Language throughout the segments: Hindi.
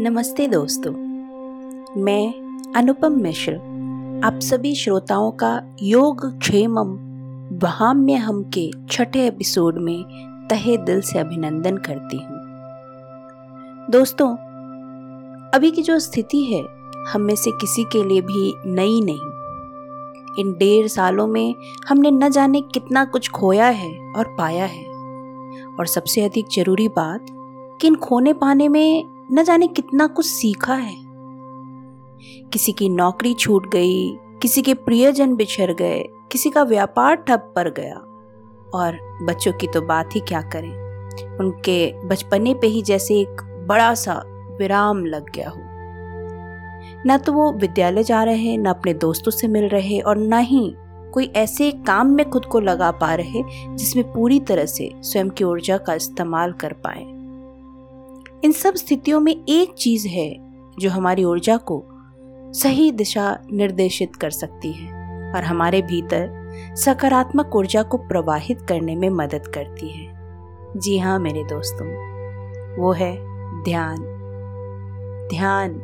नमस्ते दोस्तों। मैं अनुपम मिश्र, आप सभी श्रोताओं का योग क्षेमम बहाम्य हम के छठे एपिसोड में तहे दिल से अभिनंदन करती हूँ। दोस्तों, अभी की जो स्थिति है, हम में से किसी के लिए भी नई नहीं। इन डेढ़ सालों में हमने न जाने कितना कुछ खोया है और पाया है। और सबसे अधिक ज़रूरी बात कि इन खोने पाने में न जाने कितना कुछ सीखा है। किसी की नौकरी छूट गई, किसी के प्रियजन बिछड़ गए, किसी का व्यापार ठप पड़ गया। और बच्चों की तो बात ही क्या करें? उनके बचपने पे ही जैसे एक बड़ा सा विराम लग गया हो। न तो वो विद्यालय जा रहे हैं, न अपने दोस्तों से मिल रहे और ना ही कोई ऐसे काम में खुद को लगा पा रहे जिसमें पूरी तरह से स्वयं की ऊर्जा का इस्तेमाल कर पाए। इन सब स्थितियों में एक चीज़ है जो हमारी ऊर्जा को सही दिशा निर्देशित कर सकती है और हमारे भीतर सकारात्मक ऊर्जा को प्रवाहित करने में मदद करती है। जी हाँ मेरे दोस्तों, वो है ध्यान। ध्यान,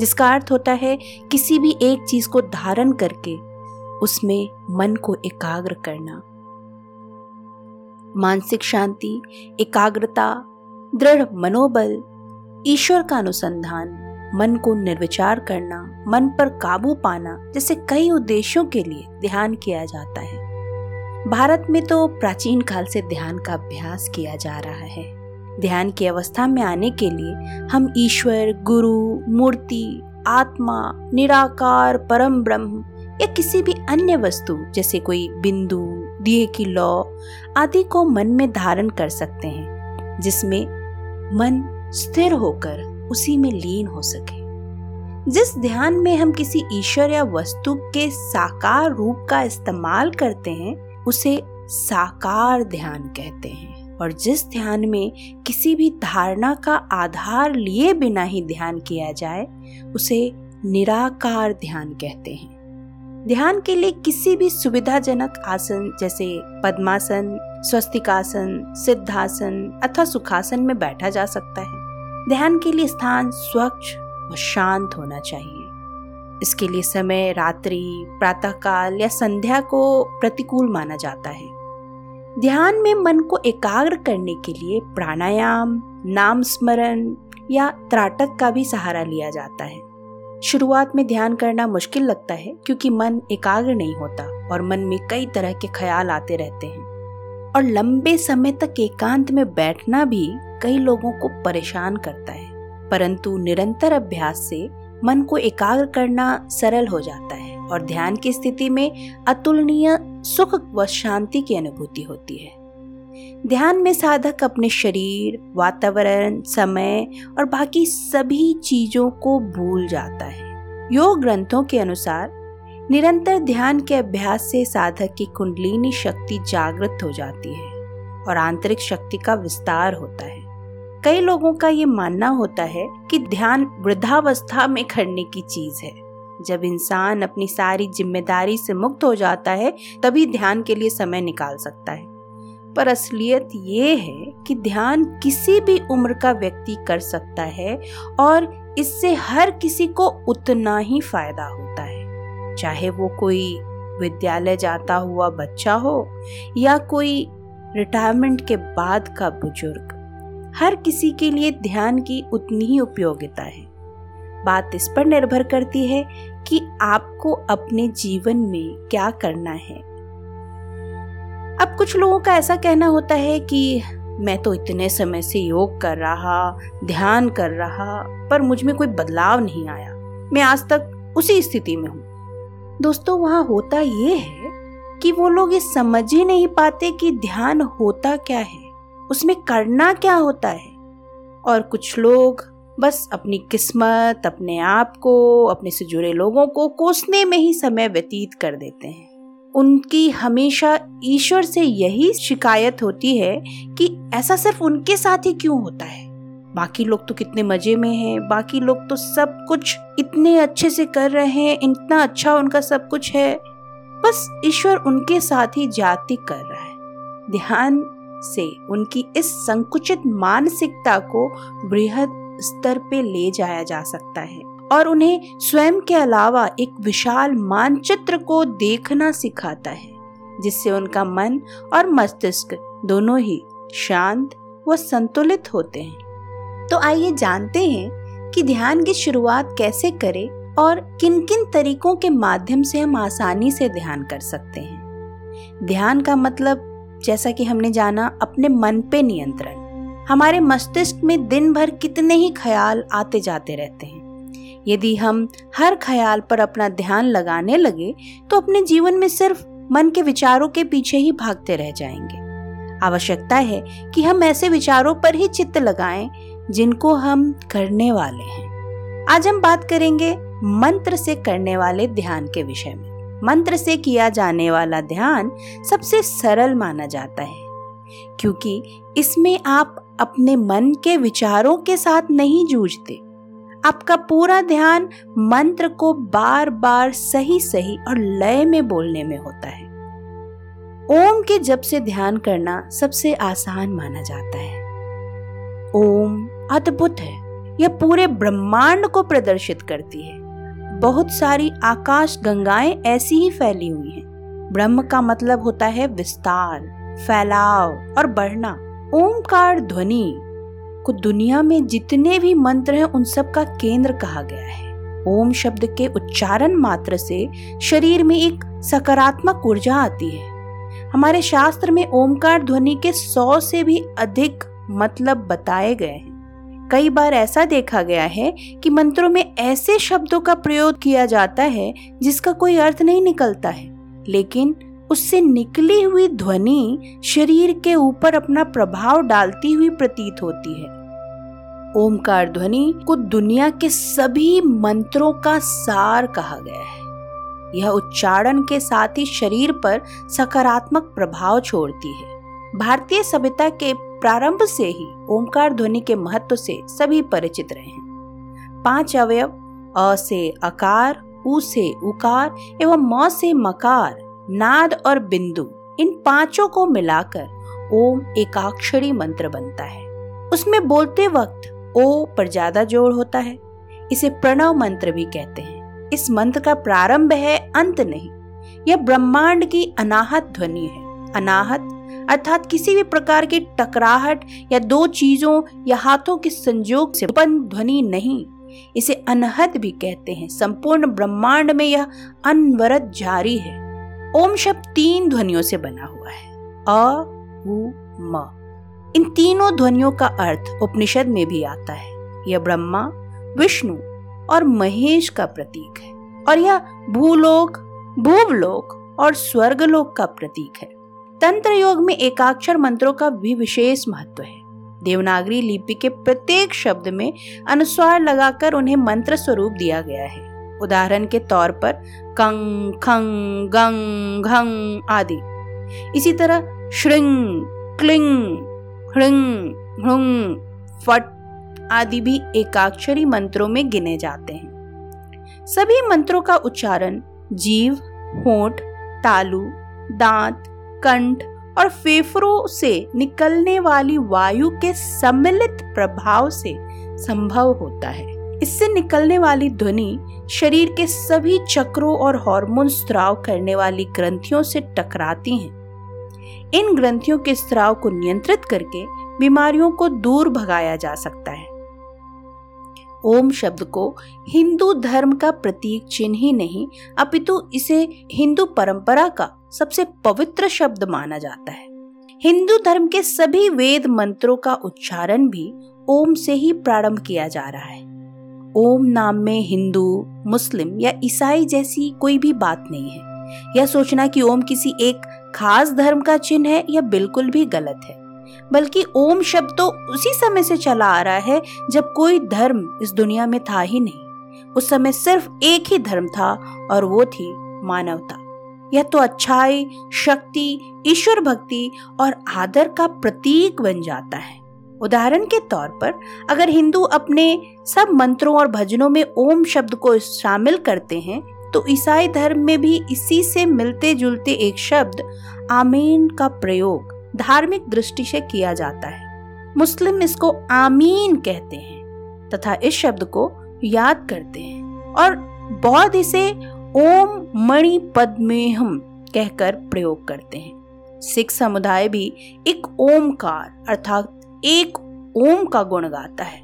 जिसका अर्थ होता है किसी भी एक चीज़ को धारण करके उसमें मन को एकाग्र करना। मानसिक शांति, एकाग्रता दृढ़ मनोबल, ईश्वर का अनुसंधान, मन को निर्विचार करना, मन पर काबू पाना जैसे कई उद्देश्यों के लिए ध्यान किया जाता है। भारत में तो प्राचीन काल से ध्यान का अभ्यास किया जा रहा है। ध्यान की अवस्था में आने के लिए हम ईश्वर, गुरु, मूर्ति, आत्मा, निराकार, परम ब्रह्म या किसी भी अन्य वस्तु जैसे कोई बिंदु, दिए की लौ आदि को मन में धारण कर सकते हैं, जिसमें मन स्थिर होकर उसी में लीन हो सके। जिस ध्यान में हम किसी ईश्वर या वस्तु के साकार रूप का इस्तेमाल करते हैं, उसे साकार ध्यान कहते हैं। और जिस ध्यान में किसी भी धारणा का आधार लिए बिना ही ध्यान किया जाए, उसे निराकार ध्यान कहते हैं। ध्यान के लिए किसी भी सुविधाजनक आसन, जैसे पद्मासन, स्वस्तिकासन, सिद्धासन अथवा सुखासन में बैठा जा सकता है। ध्यान के लिए स्थान स्वच्छ और शांत होना चाहिए। इसके लिए समय रात्रि, प्रातःकाल या संध्या को प्रतिकूल माना जाता है। ध्यान में मन को एकाग्र करने के लिए प्राणायाम, नाम स्मरण या त्राटक का भी सहारा लिया जाता है। शुरुआत में ध्यान करना मुश्किल लगता है क्योंकि मन एकाग्र नहीं होता और मन में कई तरह के ख्याल आते रहते हैं। और लंबे समय तक एकांत में बैठना भी कई लोगों को परेशान करता है। परंतु निरंतर अभ्यास से मन को एकाग्र करना सरल हो जाता है और ध्यान की स्थिति में अतुलनीय सुख व शांति की अनुभूति होती है। ध्यान में साधक अपने शरीर, वातावरण, समय और बाकी सभी चीज़ों को भूल जाता है। योग ग्रंथों के अनुसार, निरंतर ध्यान के अभ्यास से साधक की कुंडलिनी शक्ति जागृत हो जाती है और आंतरिक शक्ति का विस्तार होता है। कई लोगों का ये मानना होता है कि ध्यान वृद्धावस्था में करने की चीज़ है। जब इंसान अपनी सारी ज़िम्मेदारी से मुक्त हो जाता है, तभी ध्यान के लिए समय निकाल सकता है। पर असलियत ये है कि ध्यान किसी भी उम्र का व्यक्ति कर सकता है और इससे हर किसी को उतना ही फ़ायदा होता है। चाहे वो कोई विद्यालय जाता हुआ बच्चा हो या कोई रिटायरमेंट के बाद का बुज़ुर्ग, हर किसी के लिए ध्यान की उतनी ही उपयोगिता है। बात इस पर निर्भर करती है कि आपको अपने जीवन में क्या करना है। अब कुछ लोगों का ऐसा कहना होता है कि मैं तो इतने समय से योग कर रहा, ध्यान कर रहा, पर मुझमें कोई बदलाव नहीं आया। मैं आज तक उसी स्थिति में हूँ। दोस्तों, वहाँ होता ये है कि वो लोग ये समझ ही नहीं पाते कि ध्यान होता क्या है, उसमें करना क्या होता है। और कुछ लोग बस अपनी किस्मत, अपने आप को, अपने से जुड़े लोगों को कोसने में ही समय व्यतीत कर देते हैं। उनकी हमेशा ईश्वर से यही शिकायत होती है कि ऐसा सिर्फ़ उनके साथ ही क्यों होता है? बाकी लोग तो कितने मज़े में हैं, बाकी लोग तो सब कुछ इतने अच्छे से कर रहे हैं, इतना अच्छा उनका सब कुछ है। बस ईश्वर उनके साथ ही जाति कर रहा है। ध्यान से उनकी इस संकुचित मानसिकता को बृहद स्तर पे ले जाया जा सकता है। और उन्हें स्वयं के अलावा एक विशाल मानचित्र को देखना सिखाता है, जिससे उनका मन और मस्तिष्क दोनों ही शांत व संतुलित होते हैं। तो आइए जानते हैं कि ध्यान की शुरुआत कैसे करें और किन किन तरीकों के माध्यम से हम आसानी से ध्यान कर सकते हैं। ध्यान का मतलब जैसा कि हमने जाना, अपने मन पे नियंत्रण। हमारे मस्तिष्क में दिन भर कितने ही ख्याल आते जाते रहते हैं। यदि हम हर ख्याल पर अपना ध्यान लगाने लगे तो अपने जीवन में सिर्फ़ मन के विचारों के पीछे ही भागते रह जाएँगे। आवश्यकता है कि हम ऐसे विचारों पर ही चित्त लगाएँ, जिनको हम करने वाले हैं। आज हम बात करेंगे मंत्र से करने वाले ध्यान के विषय में। मंत्र से किया जाने वाला ध्यान सबसे सरल माना जाता है, क्योंकि इसमें आप अपने मन के विचारों के साथ नहीं जूझते। आपका पूरा ध्यान मंत्र को बार बार सही सही और लय में बोलने में होता है। ओम के जब से ध्यान करना सबसे आसान माना जाता है। ओम अद्भुत है। यह पूरे ब्रह्मांड को प्रदर्शित करती है। बहुत सारी आकाश गंगाएँ ऐसी ही फैली हुई हैं। ब्रह्म का मतलब होता है विस्तार, फैलाव और बढ़ना। ओमकार ध्वनि। को दुनिया में जितने भी मंत्र हैं, उन सब का केंद्र कहा गया है। ओम शब्द के उच्चारण मात्र से शरीर में एक सकारात्मक ऊर्जा आती है। हमारे शास्त्र में ओमकार ध्वनि के सौ से भी अधिक मतलब बताए गए हैं। कई बार ऐसा देखा गया है कि मंत्रों में ऐसे शब्दों का प्रयोग किया जाता है, जिसका कोई अर्थ नहीं निकलता है। लेकिन उससे निकली हुई ध्वनि शरीर के ऊपर अपना प्रभाव डालती हुई प्रतीत होती है। ओमकार ध्वनि को दुनिया के सभी मंत्रों का सार कहा गया है। यह उच्चारण के साथ ही शरीर पर सकारात्मक प्रभाव छोड़ती है। भारतीय सभ्यता के प्रारंभ से ही ओंकार ध्वनि के महत्व से सभी परिचित रहे हैं। पाँच अवयव, अ से अकार, उ से उकार एवं म से मकार नाद और बिंदु, इन पाँचों को मिलाकर ओम एकाक्षरी मंत्र बनता है। उसमें बोलते वक्त ओ पर ज़्यादा ज़ोर होता है। इसे प्रणव मंत्र भी कहते हैं। इस मंत्र का प्रारंभ है, अंत नहीं। यह ब्रह्मांड की अनाहत ध्वनि है। अनाहत, अर्थात किसी भी प्रकार की टकराहट या दो चीज़ों या हाथों के संयोग से उत्पन्न ध्वनि नहीं। इसे अनहद भी कहते हैं। संपूर्ण ब्रह्मांड में यह अनवरत जारी है। ओम शब्द तीन ध्वनियों से बना हुआ है। अ, उ, म। इन तीनों ध्वनियों का अर्थ उपनिषद में भी आता है। यह ब्रह्मा, विष्णु और महेश का प्रतीक है। और यह भूलोक, भूवलोक और स्वर्गलोक का प्रतीक है। तंत्र योग में एकाक्षर मंत्रों का भी विशेष महत्व है। देवनागरी लिपि के प्रत्येक शब्द में अनुस्वार लगाकर उन्हें मंत्र स्वरूप दिया गया है। उदाहरण के तौर पर कंग, खंग, गंग, घंग आदि। इसी तरह श्रृंग, क्लिंग हृंग हृंग फट आदि भी एकाक्षरी मंत्रों में गिने जाते हैं। सभी मंत्रों का उच्चारण जीव, होठ, तालु, दांत, कंठ और फेफड़ों से निकलने वाली वायु के सम्मिलित प्रभाव से संभव होता है। इससे निकलने वाली ध्वनि शरीर के सभी चक्रों और हार्मोन स्त्राव करने वाली ग्रंथियों से टकराती हैं। इन ग्रंथियों के स्त्राव को नियंत्रित करके बीमारियों को दूर भगाया जा सकता है। ओम शब्द को हिंदू धर्म का प्रतीक चिन्ह ही नहीं, अपितु इसे हिंदू परंपरा का सबसे पवित्र शब्द माना जाता है। हिंदू धर्म के सभी वेद मंत्रों का उच्चारण भी ओम से ही प्रारंभ किया जा रहा है। ओम नाम में हिंदू, मुस्लिम या ईसाई जैसी कोई भी बात नहीं है। यह सोचना कि ओम किसी एक खास धर्म का चिन्ह है यह बिल्कुल भी गलत है। बल्कि ओम शब्द तो उसी समय से चला आ रहा है जब कोई धर्म इस दुनिया में था ही नहीं। उस समय सिर्फ़ एक ही धर्म था और वो थी मानवता। यह तो अच्छाई, शक्ति, ईश्वर भक्ति और आदर का प्रतीक बन जाता है। उदाहरण के तौर पर, अगर हिंदू अपने सब मंत्रों और भजनों में ओम शब्द को शामिल करते हैं तो ईसाई धर्म में भी इसी से मिलते जुलते एक शब्द आमीन का प्रयोग धार्मिक दृष्टि से किया जाता है। मुस्लिम इसको आमीन कहते हैं तथा इस शब्द को याद करते हैं और बौद्ध इसे ओम मणि पद्मेहम कहकर प्रयोग करते हैं। सिख समुदाय भी एक ओमकार अर्थात एक ओम का गुण गाता है।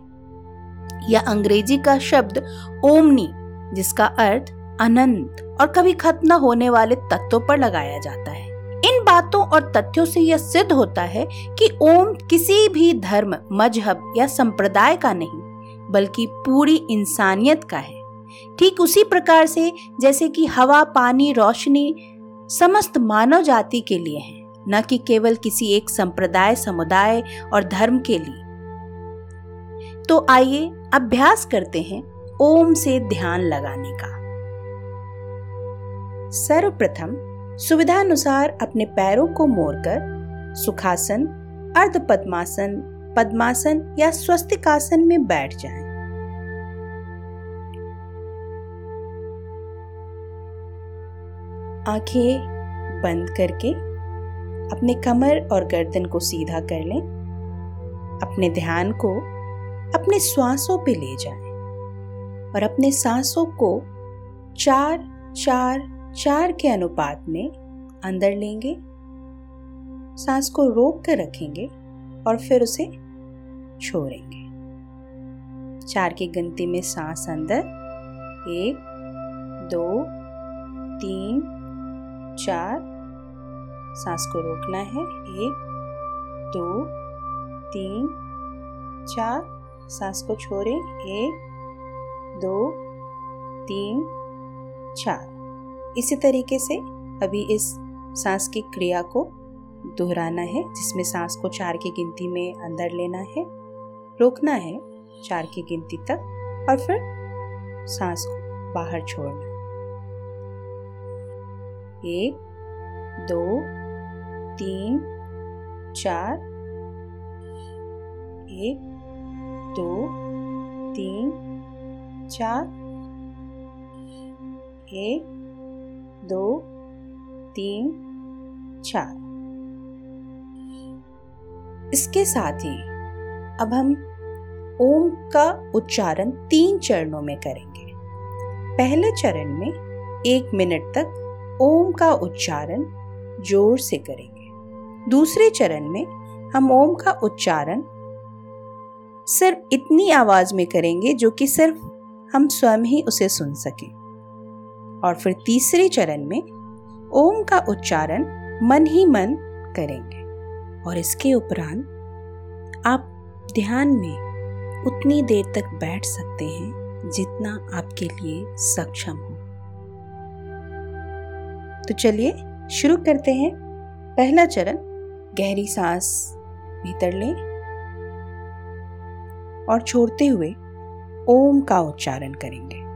या अंग्रेज़ी का शब्द ओमनी, जिसका अर्थ अनंत और कभी खत्म न होने वाले तत्वों पर लगाया जाता है। इन बातों और तथ्यों से यह सिद्ध होता है कि ओम किसी भी धर्म, मज़हब या संप्रदाय का नहीं, बल्कि पूरी इंसानियत का है। ठीक उसी प्रकार से जैसे कि हवा, पानी, रोशनी, समस्त मानव जाति के लिए है। न कि केवल किसी एक संप्रदाय, समुदाय और धर्म के लिए तो आइए अभ्यास करते हैं ओम से ध्यान लगाने का सर्वप्रथम सुविधानुसार अपने पैरों को मोड़कर सुखासन अर्ध पद्मासन पद्मासन या स्वस्तिकासन में बैठ जाएँ। आँखें बंद करके अपने कमर और गर्दन को सीधा कर लें। अपने ध्यान को अपने श्वासों पे ले जाएँ और अपने सांसों को चार चार चार के अनुपात में अंदर लेंगे। सांस को रोक कर रखेंगे और फिर उसे छोड़ेंगे। चार की गिनती में सांस अंदर। एक, दो, तीन, चार सांस को रोकना है। एक, दो, तीन, चार, सांस को छोड़ें। एक, दो, तीन, चार। इसी तरीके से अभी इस सांस की क्रिया को दोहराना है, जिसमें सांस को चार की गिनती में अंदर लेना है, रोकना है चार की गिनती तक, और फिर सांस को बाहर छोड़ना एक, दो तीन, चार, एक, दो, तीन, चार, एक, दो, तीन, चार। इसके साथ ही अब हम ओम का उच्चारण तीन चरणों में करेंगे। पहले चरण में एक मिनट तक ओम का उच्चारण ज़ोर से करेंगे। दूसरे चरण में हम ओम का उच्चारण सिर्फ़ इतनी आवाज़ में करेंगे जो कि सिर्फ़ हम स्वयं ही उसे सुन सके। और फिर तीसरे चरण में ओम का उच्चारण मन ही मन करेंगे। और इसके उपरांत आप ध्यान में उतनी देर तक बैठ सकते हैं जितना आपके लिए सक्षम हो। तो चलिए शुरू करते हैं। पहला चरण गहरी सांस भीतर लें और छोड़ते हुए ओम का उच्चारण करेंगे।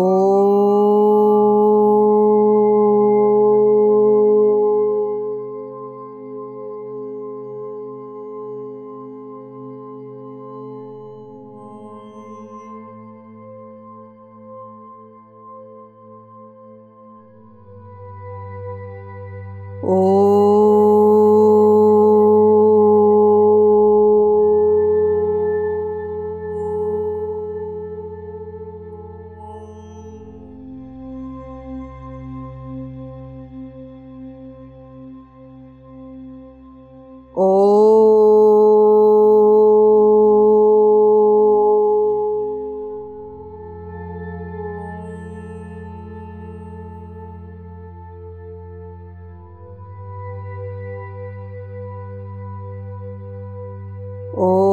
Oh. Oh.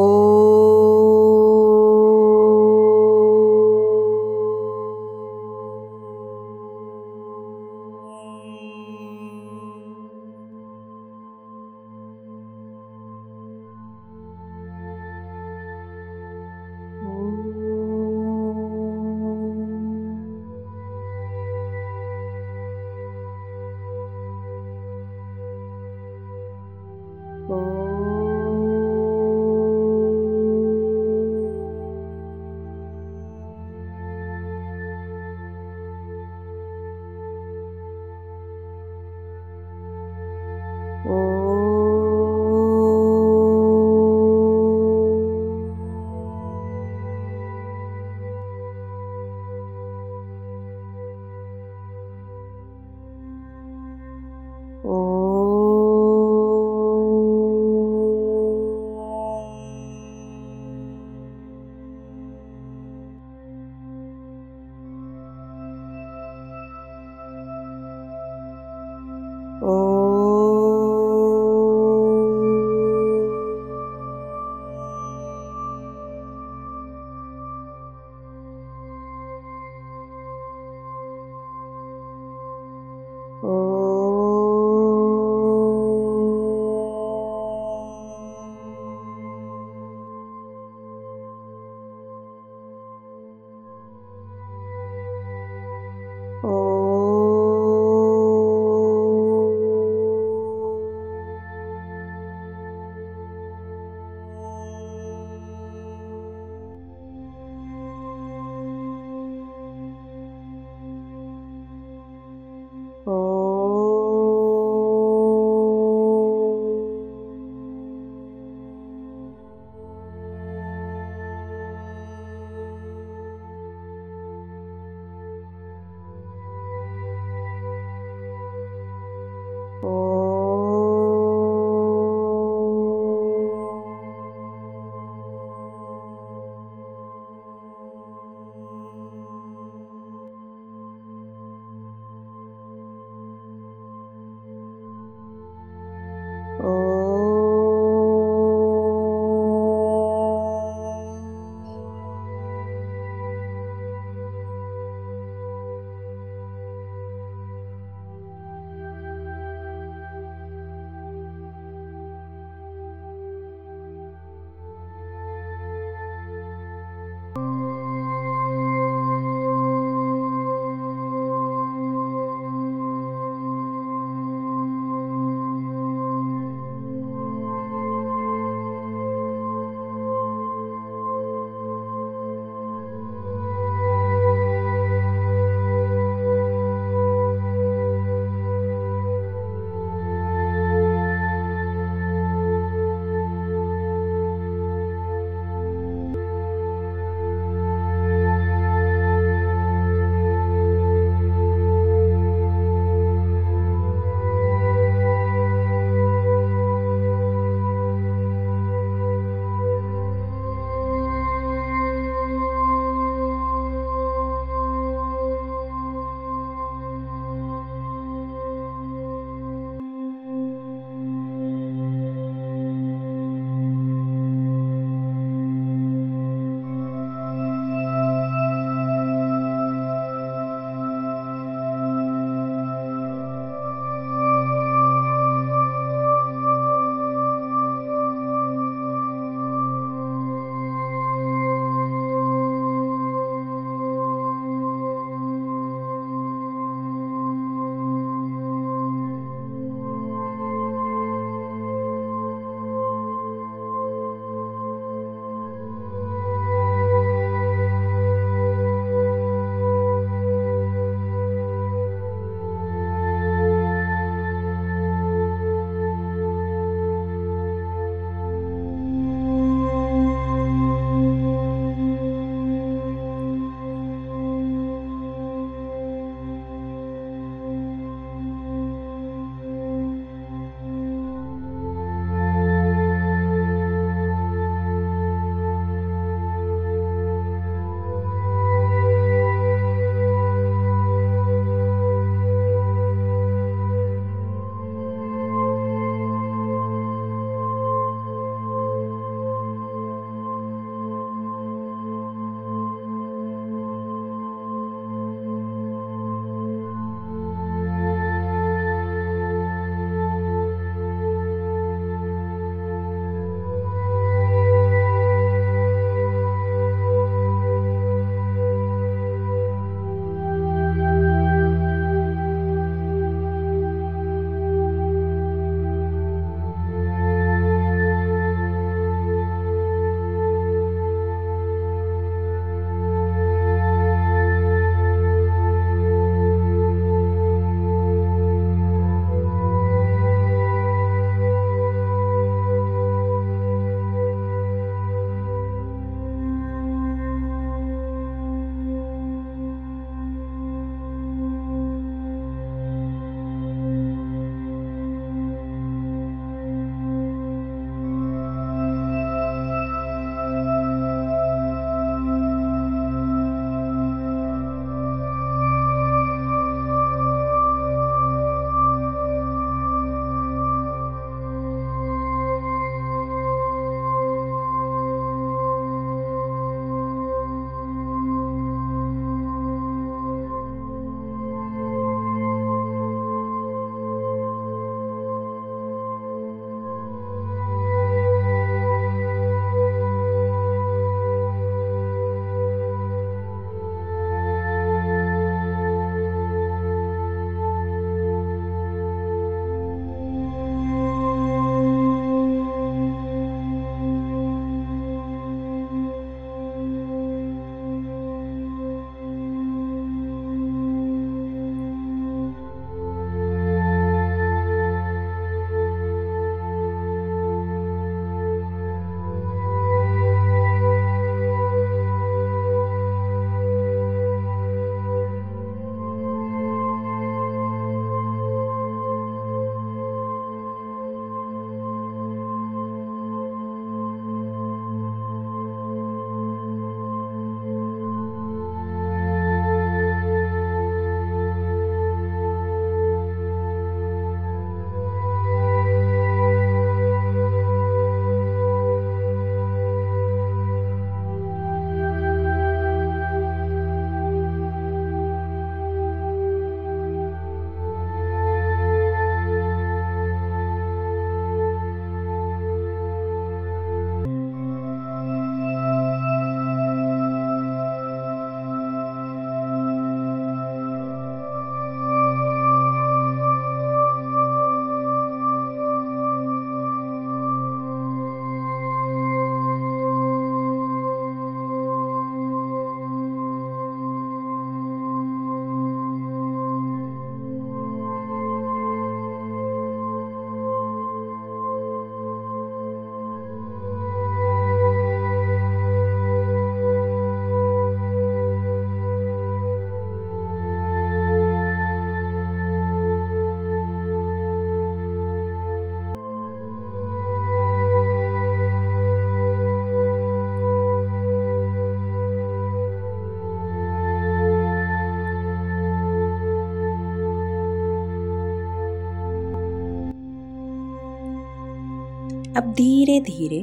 अब धीरे धीरे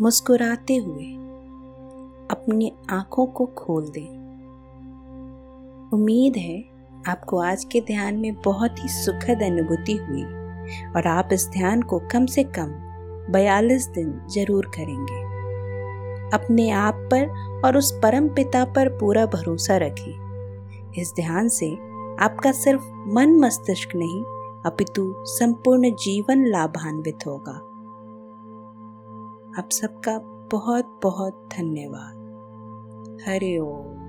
मुस्कुराते हुए अपनी आँखों को खोल दें। उम्मीद है आपको आज के ध्यान में बहुत ही सुखद अनुभूति हुई और आप इस ध्यान को कम से कम बयालीस दिन ज़रूर करेंगे। अपने आप पर और उस परम पिता पर पूरा भरोसा रखें। इस ध्यान से आपका सिर्फ़ मन मस्तिष्क नहीं, अपितु संपूर्ण जीवन लाभान्वित होगा। आप सबका बहुत बहुत धन्यवाद हरिओम